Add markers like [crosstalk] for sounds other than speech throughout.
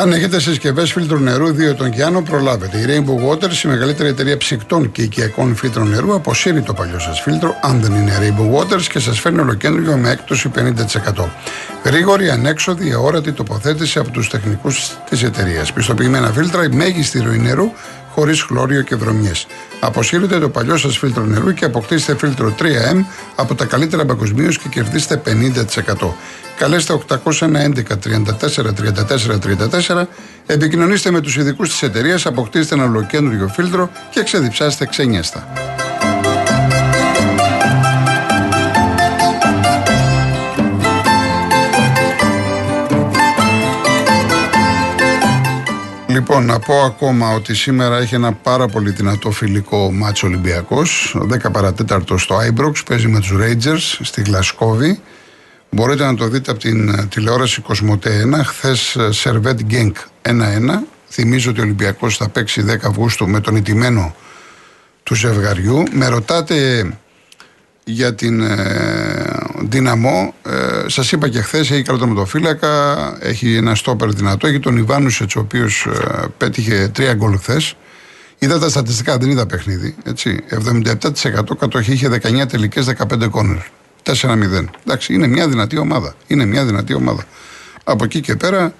Αν έχετε συσκευές φίλτρου νερού 2 ετών και άνω, προλάβετε. Η Rainbow Waters, η μεγαλύτερη εταιρεία ψυκτών και οικιακών φίλτρων νερού, αποσύρει το παλιό σας φίλτρο, αν δεν είναι Rainbow Waters, και σας φέρνει ολοκέντρο με έκπτωση 50%. Γρήγορη, ανέξοδη, αόρατη τοποθέτηση από τους τεχνικούς της εταιρείας. Πιστοποιημένα φίλτρα, η μέγιστη ροή νερού, χωρίς χλώριο και βρωμιές. Αποσύρετε το παλιό σας φίλτρο νερού και αποκτήστε φίλτρο 3M από τα καλύτερα παγκοσμίως και κερδίστε 50%. Καλέστε 811 34 34 34, επικοινωνήστε με τους ειδικούς της εταιρείας, αποκτήστε ένα ολοκέντριο φίλτρο και ξεδιψάστε ξένιαστα. Λοιπόν, να πω ακόμα ότι σήμερα έχει ένα πάρα πολύ δυνατό φιλικό μάτσο Ολυμπιακός 10 παρατέταρτο στο Ibrox, παίζει με τους Rangers στη Γλασκόβη Μπορείτε να το δείτε από την ε, τηλεόραση Κοσμοτέ 1. Χθες Σερβέτ Γκένκ 1-1. Θυμίζω ότι ο Ολυμπιακός θα παίξει 10 Αυγούστου με τον ηττημένο του ζευγαριού. Με ρωτάτε για την ε, Δύναμο. Ε, Σας είπα και χθες έχει φύλακα, έχει ένα στόπερ δυνατό. Έχει τον Ιβάνουσετ, ο οποίος ε, πέτυχε τρία γκολ χθες. Είδα τα στατιστικά, δεν είδα παιχνίδι. Έτσι. 77% κατοχή είχε 19 τελικές, 15 κόνερ. 4-0. Εντάξει, είναι μια δυνατή ομάδα. Είναι μια δυνατή ομάδα. Από εκεί και πέρα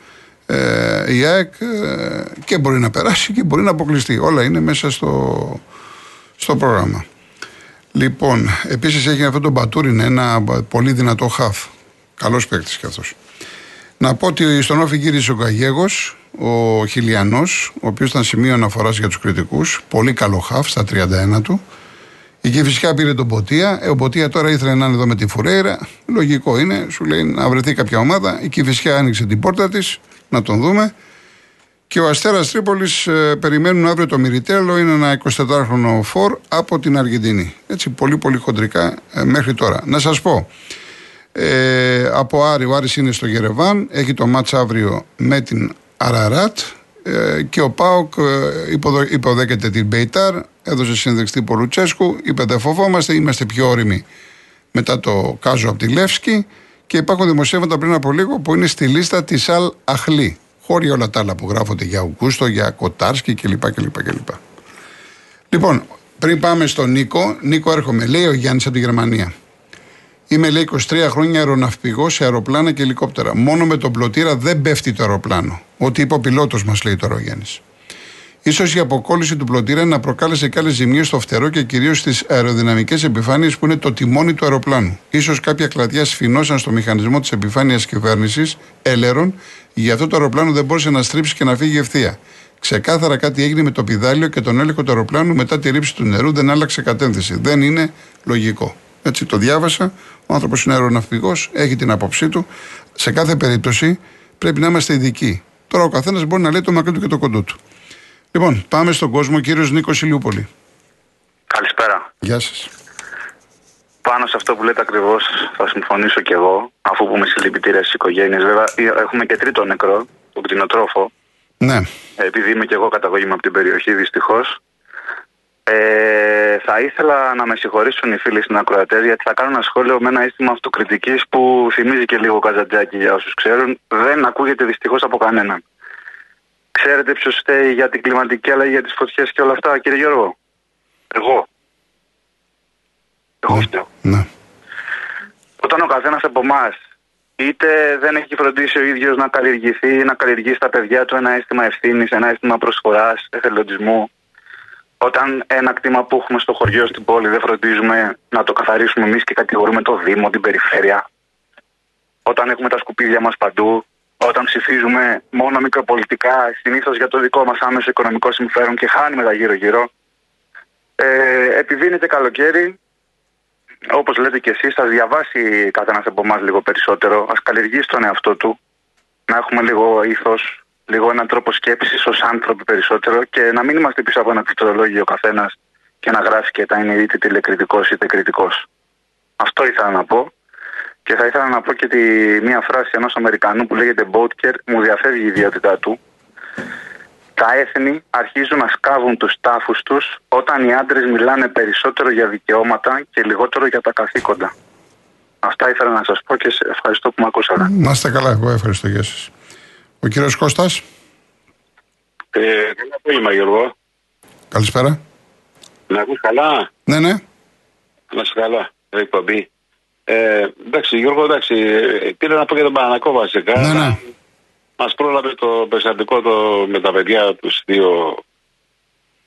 ε, η ΑΕΚ ε, και μπορεί να περάσει και μπορεί να αποκλειστεί. Όλα είναι μέσα στο, στο πρόγραμμα. Λοιπόν, επίσης έχει αυτό το Μπατούριν, ένα πολύ δυνατό χαφ. Καλός παίκτης κι αυτός. Να πω ότι στον Όφη γύρισε ο Καγέγος, ο Χιλιανός, ο οποίος ήταν σημείο αναφοράς για τους κριτικούς. Πολύ καλό χαφ στα 31 του. Η Κυφυσιά πήρε τον Ποτία. Ε, ο Ποτία τώρα ήθελε να είναι εδώ με τη Φουρέιρα. Λογικό είναι, σου λέει να βρεθεί κάποια ομάδα. Η Κυφυσιά άνοιξε την πόρτα της, να τον δούμε. Και ο Αστέρας Τρίπολης ε, περιμένουν αύριο το Μυριτέλο. Είναι ένα 24χρονο φορ από την Αργεντινή. Έτσι, πολύ πολύ χοντρικά ε, μέχρι τώρα. Να σας πω. Ε, από Άρη, ο Άρης είναι στο Γερεβάν. Έχει το μάτς αύριο με την Αραράτ. Ε, και ο Πάοκ ε, υποδέχεται την Μπέιταρ, έδωσε συνδεξτή Πολουτσέσκου, είπε δεν φοβόμαστε, είμαστε πιο όριμοι μετά το Κάζο από τη Λεύσκη και υπάρχουν δημοσίευματα πριν από λίγο που είναι στη λίστα της Αλ Αχλή. Χώρια όλα τα άλλα που γράφονται για Ουγκούστο, για Κοτάρσκι κλπ. κλπ, κλπ. Λοιπόν, πριν πάμε στον Νίκο, Νίκο έρχομαι, λέει ο Γιάννης από τη Γερμανία. Είμαι λέει 23 χρόνια αεροναυπηγός σε αεροπλάνα και ελικόπτερα. Μόνο με τον πλωτήρα δεν πέφτει το αεροπλάνο. Ό,τι είπε ο πιλότος μας, λέει τώρα ο Γιάννης. Σω η αποκόλληση του πλωτήρα να προκάλεσε και άλλες ζημιέ στο φτερό και κυρίως στις αεροδυναμικές επιφάνειες που είναι το τιμόνι του αεροπλάνου. σω κάποια κλαδιά σφινώσαν στο μηχανισμό της επιφάνειας κυβέρνησης έλερον, γι' αυτό το αεροπλάνο δεν μπόρεσε να στρίψει και να φύγει ευθεία. Ξεκάθαρα κάτι έγινε με το πιδάλιο και τον έλεγχο του αεροπλάνου μετά τη ρήψη του νερού δεν άλλαξε κατεύθυνση. Δεν είναι λογικό. Έτσι το διάβασα. Ο άνθρωπος είναι αεροναυπηγός, έχει την άποψή του. Σε κάθε περίπτωση πρέπει να είμαστε ειδικοί. Τώρα ο καθένας μπορεί να λέει το μακρύ του και το κοντό του. Λοιπόν, πάμε στον κόσμο, κύριος Νίκος Ηλιούπολη. Καλησπέρα. Γεια σας. Πάνω σε αυτό που λέτε ακριβώς θα συμφωνήσω κι εγώ, αφού πούμε συλληπιτήρια στις οικογένειες. Βέβαια, έχουμε και τρίτο νεκρό, τον κτηνοτρόφο. Ναι. Επειδή είμαι κι εγώ καταγωγή από την περιοχή, δυστυχώς. Ε, θα ήθελα να με συγχωρήσουν οι φίλοι στην Ακροατέ γιατί θα κάνω ένα σχόλιο με ένα αίσθημα αυτοκριτικής που θυμίζει και λίγο καζατζάκι για όσους ξέρουν. Δεν ακούγεται δυστυχώς από κανέναν. Ξέρετε ποιος φταίει για την κλιματική αλλαγή, για τις φωτιές και όλα αυτά, κύριε Γιώργο; Εγώ. Εγώ ναι. φταίω. Ναι. Όταν ο καθένας από εμάς είτε δεν έχει φροντίσει ο ίδιος να καλλιεργηθεί, να καλλιεργήσει στα παιδιά του ένα αίσθημα ευθύνης, ένα αίσθημα προσφοράς, εθελοντισμού, όταν ένα κτήμα που έχουμε στο χωριό, στην πόλη, δεν φροντίζουμε να το καθαρίσουμε εμείς και κατηγορούμε το Δήμο, την περιφέρεια. Όταν έχουμε τα σκουπίδια μας παντού. Όταν ψηφίζουμε μόνο μικροπολιτικά, συνήθως για το δικό μας άμεσο οικονομικό συμφέρον και χάνουμε τα γύρω-γύρω. Ε, επειδή είναι και καλοκαίρι, όπως λέτε και εσείς, θα διαβάσει κάθε ένα από εμάς λίγο περισσότερο. Α καλλιεργήσει τον εαυτό του, να έχουμε λίγο ήθος, λίγο έναν τρόπο σκέψης ως άνθρωποι περισσότερο και να μην είμαστε πίσω από ένα πληκτρολόγιο ο καθένας και να γράφει και τα είναι είτε τηλεκριτικός είτε κριτικός. Αυτό ήθελα να πω. Και θα ήθελα να πω και τη, μία φράση ενός Αμερικανού που λέγεται Μπότκερ, μου διαφεύγει η ιδιότητά του. Τα έθνη αρχίζουν να σκάβουν τους τάφους τους όταν οι άντρες μιλάνε περισσότερο για δικαιώματα και λιγότερο για τα καθήκοντα. Αυτά ήθελα να σας πω και ευχαριστώ που με ακούσατε. Να είστε καλά, εγώ ευχαριστώ για σας. Ο κύριος Κώστας; Ε, καλά απόγευμα, Γιώργο. Καλησπέρα. Να ακούς καλά; Ναι, ναι. Να είσαι καλά. Εκπομπή. Ε, εντάξει, Γιώργο, εντάξει. ε, Πήρα να πω για τον Πανανακό βασικά. Ναι, ναι. Μα πρόλαβε το περιστατικό το, με τα παιδιά του δύο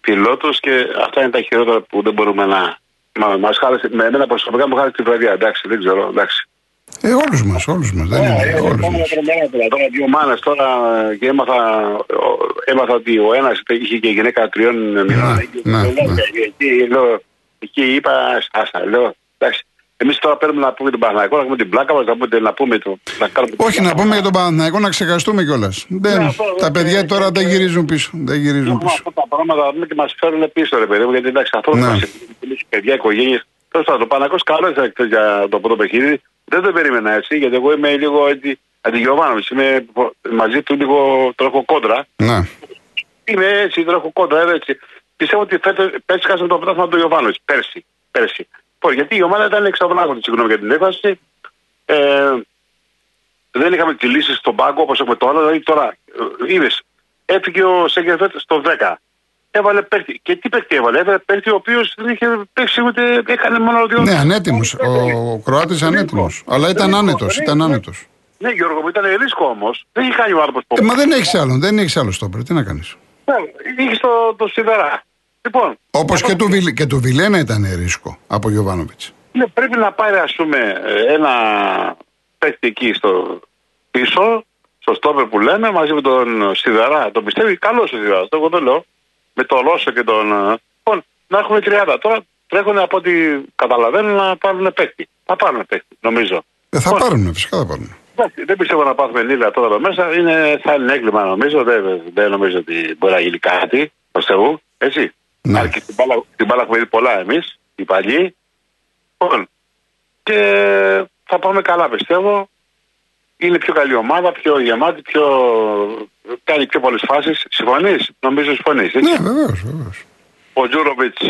πιλότου και αυτά είναι τα χειρότερα που δεν μπορούμε να. Μα, μας χάλασε, με εμένα προσωπικά μου χάλασε τη βραδιά. Εντάξει, δεν ξέρω. Εντάξει. Ε, όλου μα, όλου μα. Δεν είναι. Ε, Όλους πάμε μας. τρομερά τώρα. Τώρα δύο μάνε τώρα και έμαθα, ο- έμαθα ότι ο ένα είχε και γυναίκα τριών μηνών. Εκεί, ναι, ναι. Εκεί, λέω, εκεί είπα, άστα, λέω, εντάξει. Εμείς τώρα παίρνουμε να πούμε τον Παναγιακό, να πούμε την πλάκα μας, να πούμε, να πούμε το. Να κάνουμε Όχι να πούμε για τον Παναθηναϊκό να ξεχαστούμε κιόλας. Ναι, αυτό, Τα ε, παιδιά ε, τώρα ε, δεν ε, γυρίζουν πίσω. Δεν γυρίζουν Έχουμε πίσω. αυτά τα πράγματα να δούμε και μας φέρουν πίσω, ρε παιδί μου, γιατί εντάξει, αυτό Ναι. ναι. μα παιδιά, οικογένειες. Τέλος πάντων, ο Παναγό καλό ήταν χθες για το πρώτο παιχνίδι. Δεν το περίμενα έτσι, γιατί εγώ είμαι λίγο έτσι. Αντιγιωβάνο, είμαι μαζί του λίγο τρέχω κόντρα. Ναι. Είμαι έτσι, τρέχω κόντρα, ε, έτσι. Πιστεύω ότι φέτος, πέρσι χάσαμε το πρωτάθλημα του Ιωβάνοβιτ. Πέρσι. πέρσι. Λοιπόν, γιατί η ομάδα ήταν εξαπλάγωτη, συγγνώμη για την έκφραση. Ε, δεν είχαμε τι λύσει στον πάγκο όπως έχουμε τώρα. Δηλαδή τώρα, είδες, έφυγε ο Σέγκερφετ στο 10. Έβαλε παίκτη. Και τι παίκτη έβαλε, έβαλε παίκτη ο οποίος δεν είχε παίξει ούτε έκανε μόνο δύο. Ναι, ανέτοιμος. Ο Κροάτης ανέτοιμος. Αλλά ήταν άνετος. Ήταν άνετος. Ναι, Γιώργο μου, ήταν ρίσκο όμως. Δεν είχε κάνει ο άνθρωπος Ε, μα δεν έχει άλλον. Δεν έχει άλλο στόπερ. Τι να κάνεις. Είχε το, το σιδερά. Λοιπόν, Όπως και, του Βιλ- και του Βιλένα ήταν ρίσκο από Γιωβάνοβιτς. Ναι, πρέπει να πάρει ας πούμε ε, ένα παίκτη εκεί στο πίσω, στο στόπερ που λέμε, μαζί με τον Σιδερά. Τον πιστεύει καλός ο Σιδερά, το εγώ το λέω. Με τον Ρώσο και τον. ε, Λοιπόν, να έχουμε 30. Τώρα τρέχουν από ό,τι καταλαβαίνω να πάρουν παίκτη. Θα πάρουν παίκτη, νομίζω. Ε, θα Λοιπόν, πάρουν, φυσικά θα πάρουν. εντάξει, Δεν πιστεύω να πάθουμε λίγα τώρα εδώ μέσα. Είναι, θα είναι έγκλημα νομίζω. Δεν, δεν νομίζω ότι μπορεί να γίνει κάτι προς Θεού. Έτσι. Ναι. Αρκεί την μπάλα, την μπάλα έχουμε δει πολλά εμείς, οι παλιοί. Λοιπόν, και θα πάμε καλά πιστεύω. Είναι πιο καλή ομάδα, πιο γεμάτη, πιο... κάνει πιο πολλές φάσεις. Συμφωνείς, νομίζω συμφωνείς. Ναι, βεβαίως, βεβαίως. Ο Τζούροβιτς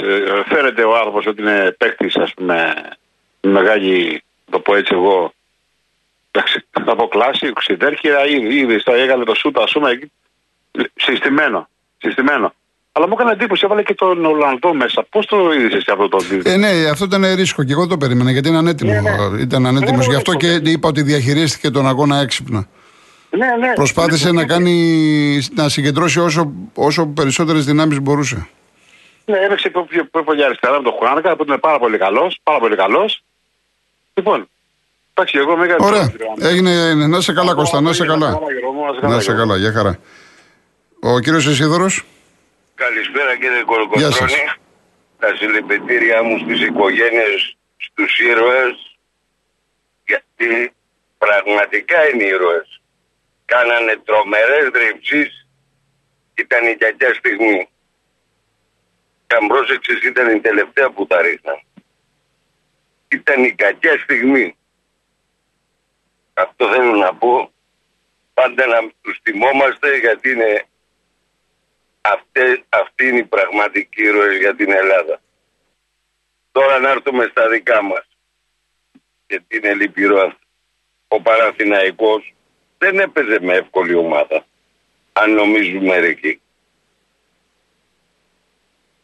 φέρεται ο άνθρωπος ότι είναι παίκτης, ας πούμε, με μεγάλη, το πω έτσι εγώ, εντάξει, θα πω κλάση, οξυδέρκεια, ήδη, ήδη, το έκανε το σούτ, ας πούμε, εκεί, συστημένο, συστημένο. Αλλά μου έκανε εντύπωση, έβαλε και τον Ολλανδό μέσα. Πώς το είδες εσύ αυτό το βίντεο; Ε, ναι, αυτό ήταν ρίσκο και εγώ το περίμενα γιατί είναι ανέτοιμο. Ναι, ναι. Ήταν ανέτοιμος. Ναι, Γι' ναι, αυτό ναι. και είπα ότι διαχειρίστηκε τον αγώνα έξυπνα. Ναι, ναι. Προσπάθησε να κάνει να συγκεντρώσει όσο, όσο περισσότερες δυνάμεις μπορούσε. Ναι, έπαιξε πιο, πιο, πιο πολύ αριστερά με τον Χουάνκα που είναι πάρα πολύ καλός. Πάρα πολύ καλός. Λοιπόν, εντάξει, εγώ με έκανε. Ωραία. Έγινε. Να σε καλά, Κώστα, να σε καλά. Να σε καλά, για χαρά. Ο κύριος Εσίδωρος. Καλησπέρα κύριε Γεια Κολοκοτρώνη. σας. Τα συλληπιτήριά μου στις οικογένειες, στους ήρωες, γιατί πραγματικά είναι ήρωες. Κάνανε τρομερές δρυψεις, ήταν η κακιά στιγμή. Και αν πρόσεξες ήταν η τελευταία που τα ρίχναν. Ήταν η κακιά στιγμή. Αυτό θέλω να πω. Πάντα να τους θυμόμαστε γιατί είναι Αυτές, αυτοί είναι οι πραγματικοί ήρωες για την Ελλάδα. Τώρα να έρθουμε στα δικά μας. Γιατί είναι λυπηρό αυτό. Ο Παναθηναϊκός δεν έπαιζε με εύκολη ομάδα. Αν νομίζουν μερικοί.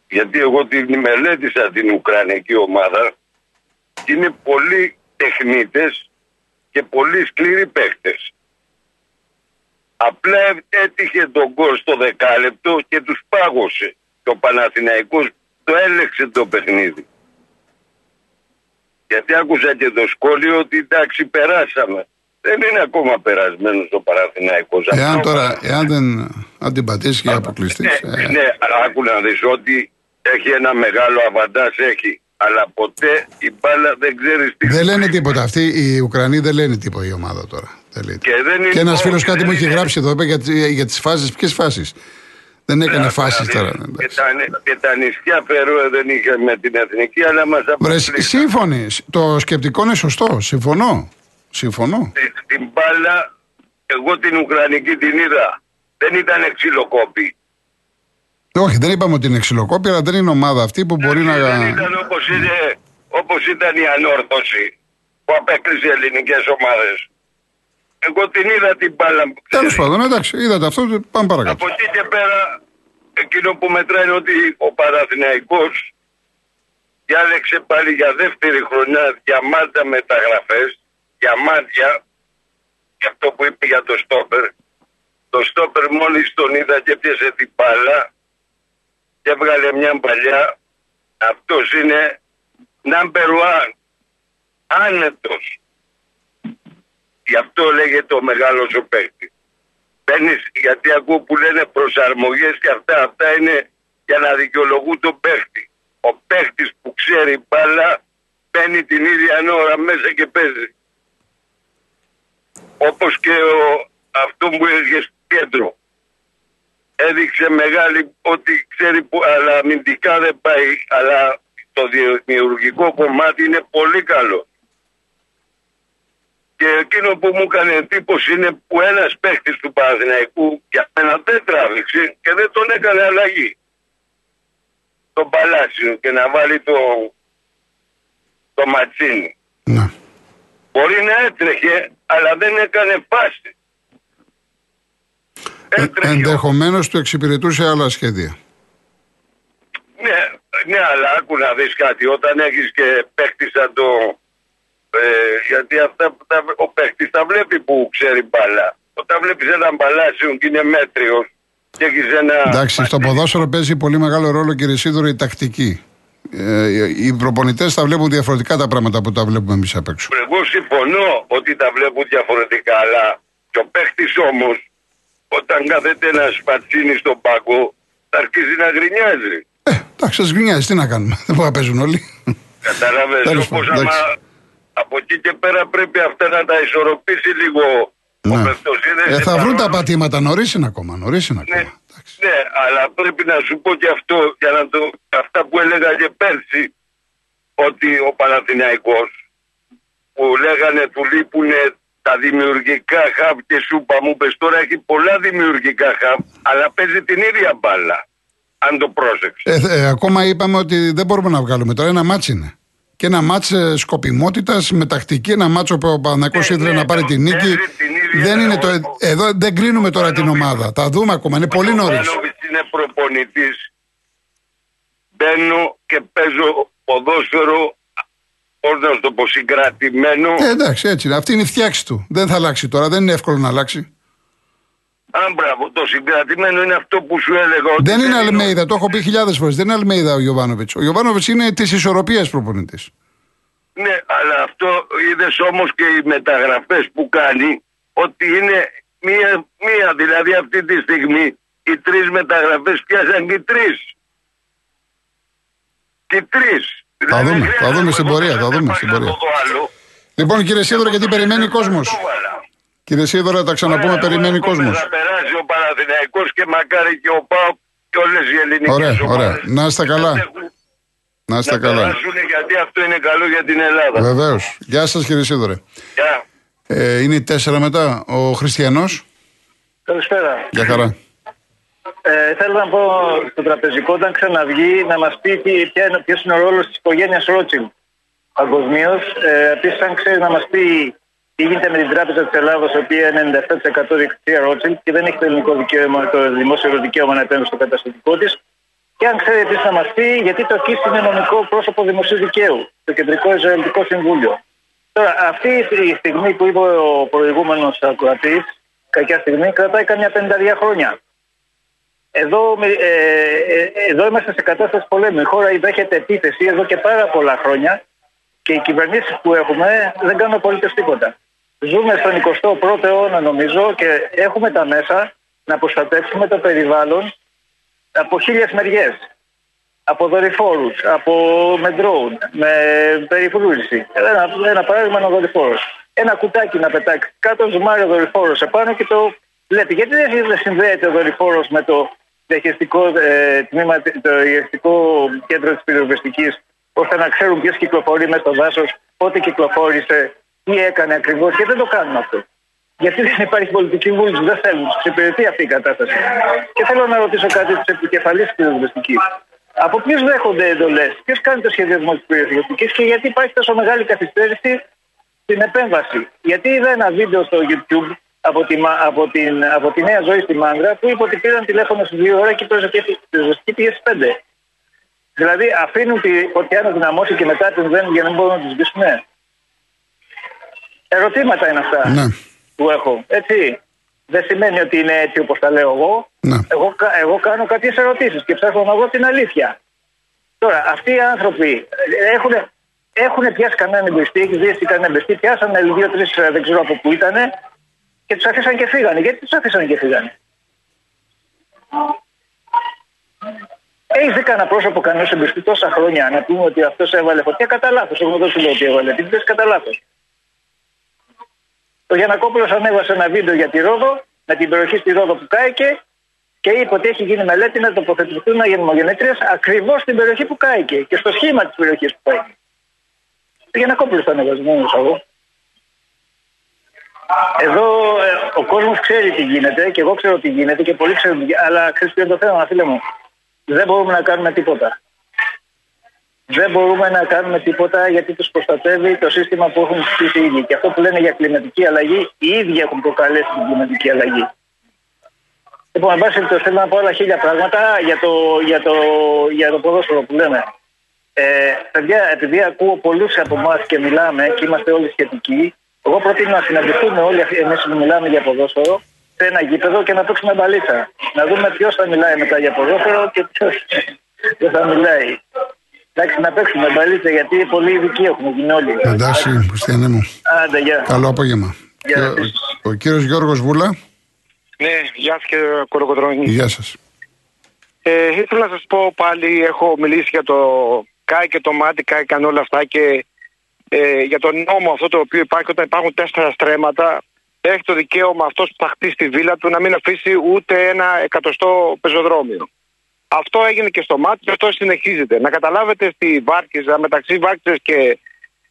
Γιατί εγώ την μελέτησα την Ουκρανική ομάδα και είναι πολλοί τεχνίτες και πολύ σκληροί παίχτες. Απλά έτυχε τον γκολ στο δεκάλεπτο και τους πάγωσε. Και ο Παναθηναϊκός το έλεξε το παιχνίδι. Γιατί άκουσα και το σχόλιο ότι εντάξει περάσαμε. Δεν είναι ακόμα περασμένος ο Παναθηναϊκός. Εάν Αυτό- τώρα, εάν δεν αντιπατήσει και αποκλειστείς. ναι, ναι, αλλά άκου να δεις ότι έχει ένα μεγάλο αβαντάζ έχει. Αλλά ποτέ η μπάλα δεν ξέρεις τι. Δεν λένε τίποτα. Αυτοί οι Ουκρανοί δεν λένε τίποτα η ομάδα τώρα. Δεν λέει Και, δεν είναι Και ένας όχι, φίλος κάτι δεν μου είχε είναι- γράψει εδώ είπε για, τις- για τις φάσεις. Ποιες φάσεις; Δεν έκανε φάσεις τώρα. Και εντάξει. τα, και τα νησιά Φερόε δεν είχε με την εθνική, αλλά μας Βρε, σύμφωνοι. Το σκεπτικό είναι σωστό. Συμφωνώ. Συμφωνώ. Την, την μπάλα, εγώ την Ουκρανική την είδα. Δεν ήταν ξυλοκόπη. Όχι, δεν είπαμε ότι είναι ξυλοκόπη, αλλά δεν είναι ομάδα αυτή που μπορεί να. Δεν ήταν όπως, είναι, όπως ήταν η ανόρθωση που απέκλεισε ελληνικές ομάδες. Εγώ την είδα την μπάλα. Τέλος πάντων, εντάξει, είδατε αυτό, πάμε παρακάτω. Από εκεί και πέρα, εκείνο που μετράει είναι ότι ο Παναθηναϊκός διάλεξε πάλι για δεύτερη χρονιά διαμάντα μεταγραφές, διαμάντια, και αυτό που είπε για το στόπερ. Το στόπερ μόλις τον είδα και πιέσε την μπάλα και έβγαλε μια παλιά. Αυτός είναι number one. Άνετος. Γι' αυτό λέγεται ο μεγάλος ο παίκτη. Μπαίνεις, γιατί ακούω που λένε προσαρμογές και αυτά, αυτά είναι για να δικαιολογούν τον παίκτη. Ο παίκτης που ξέρει μπάλα μπαίνει την ίδια ώρα μέσα και παίζει. Όπως και ο, αυτό που έλεγε στο κέντρο. Έδειξε μεγάλη ότι ξέρει που, αλλά αμυντικά δεν πάει, αλλά το δημιουργικό κομμάτι είναι πολύ καλό. Και εκείνο που μου έκανε εντύπωση είναι που ένας παίχτη του Παναθηναϊκού για μένα δεν τράβηξε και δεν τον έκανε αλλαγή. Το Παλάσιο και να βάλει το, το Ματσίνι. Ναι. Μπορεί να έτρεχε, αλλά δεν έκανε φάση. Ε, Έτρεχε. Ενδεχομένως του εξυπηρετούσε άλλα σχέδια. Ναι, ναι, αλλά άκου να δεις κάτι. Όταν έχεις και παίχτη σαν το... Ε, γιατί αυτά που τα, ο παίχτη τα βλέπει που ξέρει μπάλα. Όταν βλέπεις έναν μπαλάσιο και είναι μέτριος και έχεις ένα... Εντάξει, στο ποδόσφαιρο παίζει πολύ μεγάλο ρόλο, κύριε Σίδωρο, η τακτική. Ε, οι προπονητές τα βλέπουν διαφορετικά τα πράγματα που τα βλέπουμε εμείς απ' έξω. Εγώ συμφωνώ ότι τα βλέπουν διαφορετικά, αλλά και ο παίχτη όμως, όταν κάθεται ένα σπατσίνι στον πάγκο, θα αρχίσει να γκρινιάζει. Ε, εντάξει, σας γκρινιάζει, τι να κάνουμε. [laughs] Δεν μπορούν να παίζουν όλοι. Κατάλαβες. Τέλος Όπως πάντων, άμα εντάξει. Από εκεί και πέρα πρέπει αυτά να τα ισορροπήσει λίγο ο Ναι. παίχτος. Είναι Ε, σε θα βρουν τα παρόλο- πατήματα, νωρίς είναι ακόμα. Νωρίς είναι Ναι, ακόμα. Εντάξει. ναι, αλλά πρέπει να σου πω και αυτό για να το, αυτά που έλεγα και πέρσι ότι ο Παναθηναϊκός που λέγανε του λείπουν τα δημιουργικά χαβ και σούπα μου πες τώρα έχει πολλά δημιουργικά χαβ αλλά παίζει την ίδια μπάλα αν το πρόσεξες. Ε, ε, ακόμα είπαμε ότι δεν μπορούμε να βγάλουμε τώρα. Ένα μάτς είναι. Και ένα μάτς ε, σκοπιμότητας με τακτική, ένα μάτσο που ο Παναγιακός Ναι, ήθελε ναι, να πάρει το την νίκη. παίζει την ίδια- Δεν είναι το, ο- εδώ δεν κρίνουμε τώρα την Γιωβάνοβιτς- ομάδα. Τα δούμε ακόμα. Είναι πολύ Ο νωρίς. Γιωβάνοβιτς είναι προπονητής. Μπαίνω και παίζω ποδόσφαιρο πώς να σου το πω συγκρατημένο. Ε, εντάξει, έτσι είναι. Αυτή είναι η φτιάξη του. Δεν θα αλλάξει τώρα. Δεν είναι εύκολο να αλλάξει. Αν μπράβο, το συγκρατημένο είναι αυτό που σου έλεγα. ότι Δεν είναι ο- Αλμέιδα, το έχω πει χιλιάδες φορές. Δεν είναι Αλμέιδα ο Γιωβάνοβιτς. Ο Γιωβάνοβιτς είναι της ισορροπίας προπονητής. Ναι, αλλά αυτό είδες όμως και οι μεταγραφές που κάνει ότι είναι μία, μία. Δηλαδή αυτή τη στιγμή οι τρεις μεταγραφές πιάσαν και οι τρεις. Και οι τρεις. Θα δούμε, θα δούμε στην πορεία, θα δούμε στην πορεία. Λοιπόν, κύριε Σίδωρα, γιατί περιμένει κόσμος; Κύριε Σίδωρα, τα ξαναπούμε, περιμένει κόσμος. Θα περάσει ο Παναθηναϊκός και μακάρι και ο ΠΑΟ και όλες οι ελληνικές Ωραία, ωραία. Να είστε καλά. Να είστε Να καλά. περάσουν γιατί αυτό είναι καλό για την Ελλάδα. Βεβαίως. Γεια σας, κύριε Σίδωρε. Γεια. Ε, είναι η τέσσερα μετά. Ο Χριστιανός. Καλησπέρα. Γεια χαρά. Ε, θέλω να πω στο τραπεζικό όταν ξαναβγεί να μας πει τι, ποια είναι, ποιος είναι ο ρόλος της οικογένειας Ρότσιλ παγκοσμίως. Ε, Επίσης αν ξέρεις να μας πει τι γίνεται με την Τράπεζα της Ελλάδος η οποία είναι 97% διεκτησία Ρότσιλ και δεν έχει το ελληνικό δικαίωμα, το δημόσιο δικαίωμα να επέμβει στο καταστατικό της και αν ξέρει επίσης να μας πει γιατί το ΚΙΣ είναι νομικό πρόσωπο δημοσίου δικαίου, το Κεντρικό Ισραηλιτικό Συμβούλιο. Τώρα, αυτή η στιγμή που είπε ο προηγούμενος ακροατής, κακιά στιγμή, κρατάει καμιά 52 χρόνια. Εδώ, με- ε, ε, εδώ είμαστε σε κατάσταση πολέμου. Η χώρα δέχεται επίθεση εδώ και πάρα πολλά χρόνια και οι κυβερνήσεις που έχουμε δεν κάνουν απολύτως τίποτα. Ζούμε στον 21ο αιώνα, νομίζω, και έχουμε τα μέσα να προστατεύσουμε το περιβάλλον από χίλιες μεριές. Από δορυφόρους, από με drone, με περιφρούρηση. Ένα, ένα παράδειγμα είναι ο δορυφόρος. Ένα κουτάκι να πετάξει κάτω, ζουμάρει ο δορυφόρος επάνω και το βλέπει. Γιατί δεν συνδέεται ο δορυφόρος με το διαχειριστικό, ε, τμήμα, το διαχειριστικό κέντρο της πυροσβεστική, ώστε να ξέρουν ποιος κυκλοφορεί μέσα στο δάσος, πότε κυκλοφόρησε, τι έκανε ακριβώς. Και δεν το κάνουν αυτό. Γιατί δεν υπάρχει πολιτική βούληση, δεν θέλουν, τους εξυπηρετεί αυτή η κατάσταση. Και θέλω να ρωτήσω κάτι της επικεφαλής της πυροσβεστική. Από ποιους δέχονται εντολές, ποιος κάνει το σχεδιασμό της πυροσβεστική και γιατί υπάρχει τόσο μεγάλη καθυστέρηση στην επέμβαση. Γιατί είδα ένα βίντεο στο YouTube από τη, μα- από την, από τη νέα ζωή στη Μάνδρα που είπε ότι πήραν τηλέφωνο στη δύο ώρα και η ζωστική πήγε 5. Δηλαδή αφήνουν τη φωτιά να δυναμώσει και μετά την δεν για να μην μπορούν να τη σβήσουν. Ερωτήματα είναι αυτά Ναι. που έχω. Έτσι. Δεν σημαίνει ότι είναι έτσι όπως τα λέω εγώ. Ναι. Εγώ, κα- εγώ κάνω κάποιες ερωτήσεις και ψάχνω να βρω την αλήθεια. Τώρα, αυτοί οι άνθρωποι έχουν, έχουν πιάσει κανέναν εμπριστή, έχεις δει κανέναν εμπριστή, πιάσανε δύο-τρει δεν ξέρω από πού ήταν και τους αφήσαν και φύγανε. Γιατί τους αφήσαν και φύγανε; Έχεις δει κανένα πρόσωπο κανένας εμπιστή τόσα χρόνια να πούμε ότι αυτός έβαλε φωτιά; Κατά λάθος. Εγώ δεν σου λέω ότι έβαλε. Τι πες κατά λάθος. Ο Γιανακόπουλος ανέβασε ένα βίντεο για τη Ρόδο, με την περιοχή στη Ρόδο που κάηκε και είπε ότι έχει γίνει μελέτη να τοποθετηθούν αγενομογεννήτριε ακριβώς στην περιοχή που κάηκε και στο σχήμα της περιοχής που κάηκε. Ο Γιανακόπουλος το ανέβασε, μόνο εγώ. Εδώ ε, ο κόσμος ξέρει τι γίνεται και εγώ ξέρω τι γίνεται και πολλοί ξέρουν τι γίνεται. Αλλά ξέρει ποιο είναι το θέμα, φίλε μου. Δεν μπορούμε να κάνουμε τίποτα. Δεν μπορούμε να κάνουμε τίποτα γιατί τους προστατεύει το σύστημα που έχουν στήσει οι ίδιοι. Και αυτό που λένε για κλιματική αλλαγή, οι ίδιοι έχουν προκαλέσει την κλιματική αλλαγή. Λοιπόν, εν πάση περιπτώσει, θέλω να πω άλλα χίλια πράγματα για το, για το, για το ποδόσφαιρο που λέμε. Ε, παιδιά, επειδή ακούω πολλούς από εμάς και μιλάμε και είμαστε όλοι σχετικοί, εγώ προτείνω να συναντηθούμε όλοι εμείς που μιλάμε για ποδόσφαιρο σε ένα γήπεδο και να παίξουμε μπαλίτσα. Να δούμε ποιος θα μιλάει μετά για ποδόσφαιρο και ποιος δεν θα μιλάει. Εντάξει, να παίξουμε μπαλίτσα γιατί πολύ ειδικοί έχουμε γίνει όλοι. Εντάξει, Χριστιανέ μου. Άντε, γεια. Καλό απόγευμα. Γεια Και σας. ο, ο κύριος Γιώργος Βούλα, Ναι, γεια σας κύριε Κοροκοτρώνη. γεια σας. Ε, ήθελα να σας πω πάλι, έχω μιλήσει για το ΚΑΙ και το ΜΑΤΙ, κάηκαν όλα αυτά και ε, για τον νόμο αυτό το οποίο υπάρχει όταν υπάρχουν τέσσερα στρέμματα έχει το δικαίωμα αυτός που θα χτίσει τη βίλα του να μην αφήσει ούτε ένα εκατοστό πεζοδρόμιο. Αυτό έγινε και στο ΜΑΤ και αυτό συνεχίζεται. Να καταλάβετε στη Βάρκιζα, μεταξύ Βάρκιζας και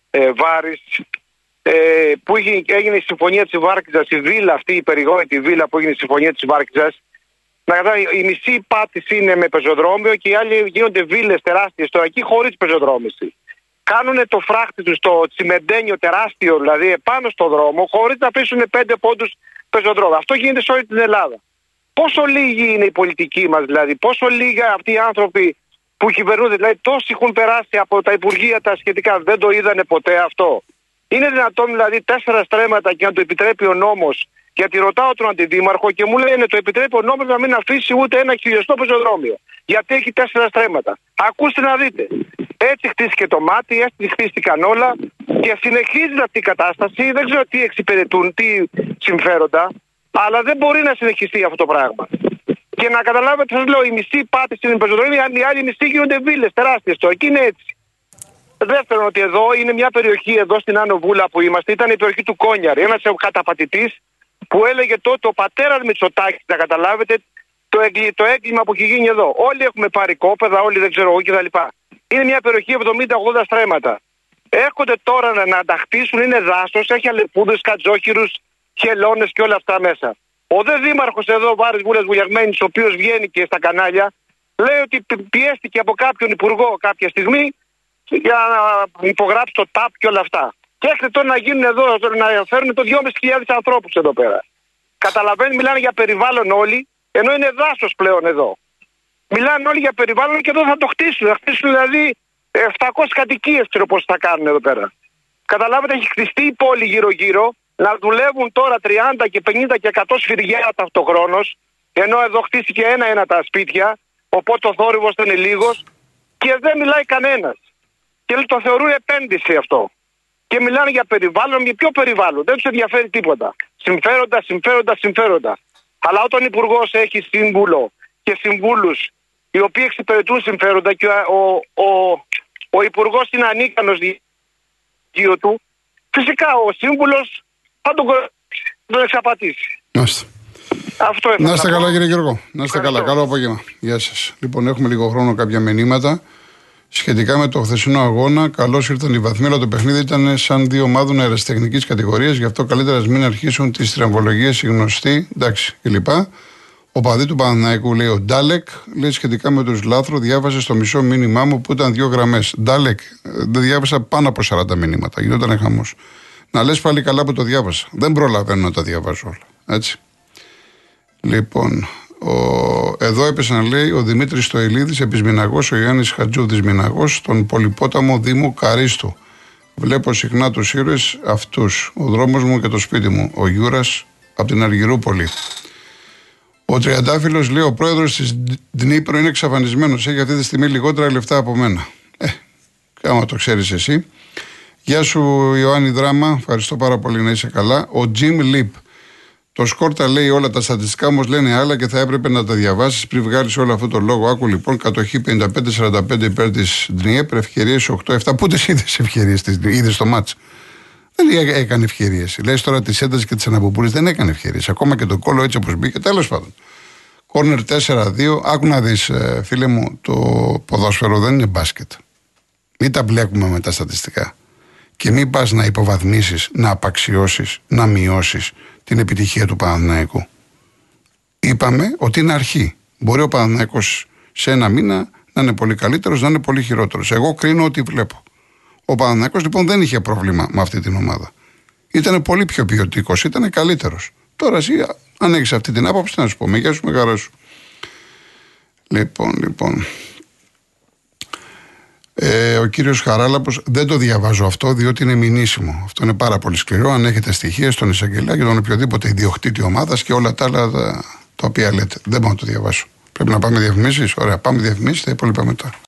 ε, Βάρης, ε, που είχε- έγινε η συμφωνία της Βάρκιζας, η βίλα αυτή, η περιγόητη βίλα που έγινε η συμφωνία της Βάρκιζας, να καταλάβει, η μισή πάτηση είναι με πεζοδρόμιο και οι άλλοι γίνονται βίλες τεράστιες τώρα εκεί χωρίς πεζοδρόμηση. Κάνουν το φράχτη τους στο τσιμεντένιο τεράστιο, δηλαδή επάνω στο δρόμο, χωρίς να πείσουν πέντε πόντους πεζοδρόμιο. Αυτό γίνεται σε όλη την Ελλάδα. Πόσο λίγοι είναι οι πολιτικοί μας, δηλαδή, πόσο λίγα αυτοί οι άνθρωποι που κυβερνούνται, δηλαδή τόσοι έχουν περάσει από τα υπουργεία τα σχετικά, δεν το είδανε ποτέ αυτό. Είναι δυνατόν δηλαδή τέσσερα στρέμματα και να το επιτρέπει ο νόμος; Γιατί ρωτάω τον αντιδήμαρχο και μου λένε το επιτρέπει ο νόμος να μην αφήσει ούτε ένα χιλιοστό πεζοδρόμιο. Γιατί έχει τέσσερα στρέμματα. Ακούστε να δείτε. Έτσι χτίστηκε το μάτι, έτσι χτίστηκαν όλα και συνεχίζει αυτή η κατάσταση. Δεν ξέρω τι εξυπηρετούν, τι συμφέροντα, αλλά δεν μπορεί να συνεχιστεί αυτό το πράγμα. Και να καταλάβετε, σας λέω, η μισή πάτηση είναι πεζοδρόμια, οι άλλοι μισοί γίνονται βίλες τεράστιες. Το εκεί είναι έτσι. Δεύτερον, ότι εδώ είναι μια περιοχή, εδώ στην Άνω Βούλα που είμαστε, ήταν η περιοχή του Κόνιαρη. Ένας καταπατητή που έλεγε τότε ο πατέρας Μητσοτάκης, να καταλάβετε, το, έγκλη, το έγκλημα που έχει γίνει εδώ. Όλοι έχουμε πάρει κόπεδα, όλοι δεν ξέρω εγώ κτλ. Είναι μια περιοχή 70-80 στρέμματα. Έρχονται τώρα να, να τα χτίσουν, είναι δάσος, έχει αλεπούδες, κατζόχυρους, χελώνε και όλα αυτά μέσα. Ο δε δήμαρχος εδώ, Βάρης Βούλας Βουλιαγμένης, ο οποίος βγαίνει και στα κανάλια, λέει ότι πι- πιέστηκε από κάποιον υπουργό κάποια στιγμή για να υπογράψει το ΤΑΠ και όλα αυτά. Και έρχεται τώρα να γίνουν εδώ, να φέρουν το 2.500 ανθρώπους εδώ πέρα. Καταλαβαίνει, μιλάνε για περιβάλλον όλοι, ενώ είναι δάσος πλέον εδώ. Μιλάνε όλοι για περιβάλλον και εδώ θα το χτίσουν. Θα χτίσουν δηλαδή ε, 700 κατοικίες, ξέρω πώς θα κάνουν εδώ πέρα. Καταλάβετε, έχει χτιστεί η πόλη γύρω-γύρω, να δουλεύουν τώρα 30 και 50 και 100 σφυριά ταυτοχρόνως, ενώ εδώ χτίστηκε ένα-ένα τα σπίτια, οπότε ο θόρυβος ήταν λίγος και δεν μιλάει κανένας. Και το θεωρούν επένδυση αυτό. Και μιλάνε για περιβάλλον, για ποιο περιβάλλον. Δεν τους ενδιαφέρει τίποτα. Συμφέροντα, συμφέροντα, συμφέροντα. Αλλά όταν ο υπουργός έχει σύμβουλο και συμβούλους οι οποίοι εξυπηρετούν συμφέροντα και ο, ο, ο, ο υπουργός είναι ανίκανος γύρω του, φυσικά ο σύμβουλος θα τον, κο- τον εξαπατήσει. Να είστε. Αυτό ήθελα Να είστε πω. καλά, κύριε Γιώργο. Να είστε καλά. Ευχαριστώ. Καλό απόγευμα. Γεια σας. Λοιπόν, έχουμε λίγο χρόνο κάποια μηνύματα. Σχετικά με το χθεσινό αγώνα, καλώς ήρθαν οι βαθμοί, αλλά το παιχνίδι ήταν σαν δύο ομάδων αεραστεχνικής κατηγορίας. Γι' αυτό καλύτερα ας μην αρχίσουν τις τραμβολογίε οι γνωστοί. Εντάξει, κλπ. Ο παδί του Παναναϊκού λέει ο Ντάλεκ, λέει σχετικά με τους Λάθρο, διάβασε στο μισό μήνυμά μου που ήταν δύο γραμμές. Ντάλεκ, ε, δεν διάβασα πάνω από 40 μηνύματα. Γινόταν χαμός. Να λες πάλι καλά που το διάβασα. Δεν προλαβαίνω να τα διαβάζω όλα. Έτσι. Λοιπόν, ο, εδώ έπεσε να λέει ο Δημήτρης Στοηλίδης, επισμηναγός, ο Γιάννη Χατζούδη Μηναγό, στον πολυπόταμο Δήμου Καρίστου. Βλέπω συχνά τους ήρωες αυτούς. Ο δρόμος μου και το σπίτι μου. Ο Γιούρας από την Αργυρούπολη. Ο Τριαντάφυλλος λέει: Ο πρόεδρος της Δνήπρο είναι εξαφανισμένος. Έχει αυτή τη στιγμή λιγότερα λεφτά από μένα. Ε, κάμα το ξέρεις εσύ. Γεια σου Ιωάννη Δράμα, ευχαριστώ πάρα πολύ να είσαι καλά. Ο Τζιμ Λιπ. Το Σκόρτα λέει όλα τα στατιστικά όμως λένε άλλα και θα έπρεπε να τα διαβάσεις πριν βγάλεις όλο αυτό το λόγο. Άκου λοιπόν, κατοχή 55-45 υπέρ της Ντνιέπρ, ευκαιρίες 8-7. Πού τις είδες ευκαιρίες της είδες στο μάτς; Δεν έκανε ευκαιρίες. Λες τώρα τη ένταση και τη αναπουπούλη δεν έκανε ευκαιρίες. Ακόμα και το κόλλο έτσι όπως μπήκε. Τέλος πάντων. Κόρνερ 4-2. Άκου να δεις, ε, φίλε μου, το ποδόσφαιρο δεν είναι μπάσκετ. Μην τα μπλέκουμε με τα στατιστικά. Και μην πας να υποβαθμίσεις, να απαξιώσεις, να μειώσεις την επιτυχία του Παναθηναϊκού. Είπαμε ότι είναι αρχή. Μπορεί ο Παναθηναϊκός σε ένα μήνα να είναι πολύ καλύτερος, να είναι πολύ χειρότερος. Εγώ κρίνω ότι βλέπω. Ο Παναθηναϊκός λοιπόν δεν είχε πρόβλημα με αυτή την ομάδα. Ήταν πολύ πιο ποιοτικός, ήταν καλύτερος. Τώρα εσύ, αν έχεις αυτή την άποψη, να σου πω, με γεια σου, με σου. Λοιπόν, λοιπόν. Ε, ο κύριος Χαράλαπος δεν το διαβάζω αυτό, διότι είναι μηνύσιμο. Αυτό είναι πάρα πολύ σκληρό. Αν έχετε στοιχεία στον εισαγγελέα και τον οποιοδήποτε ιδιοκτήτη ομάδας και όλα τα άλλα τα, τα οποία λέτε. Δεν μπορώ να το διαβάσω. Πρέπει να πάμε διαφημίσεις. Ωραία, πάμε διαφημίσεις, τα υπόλοιπα μετά.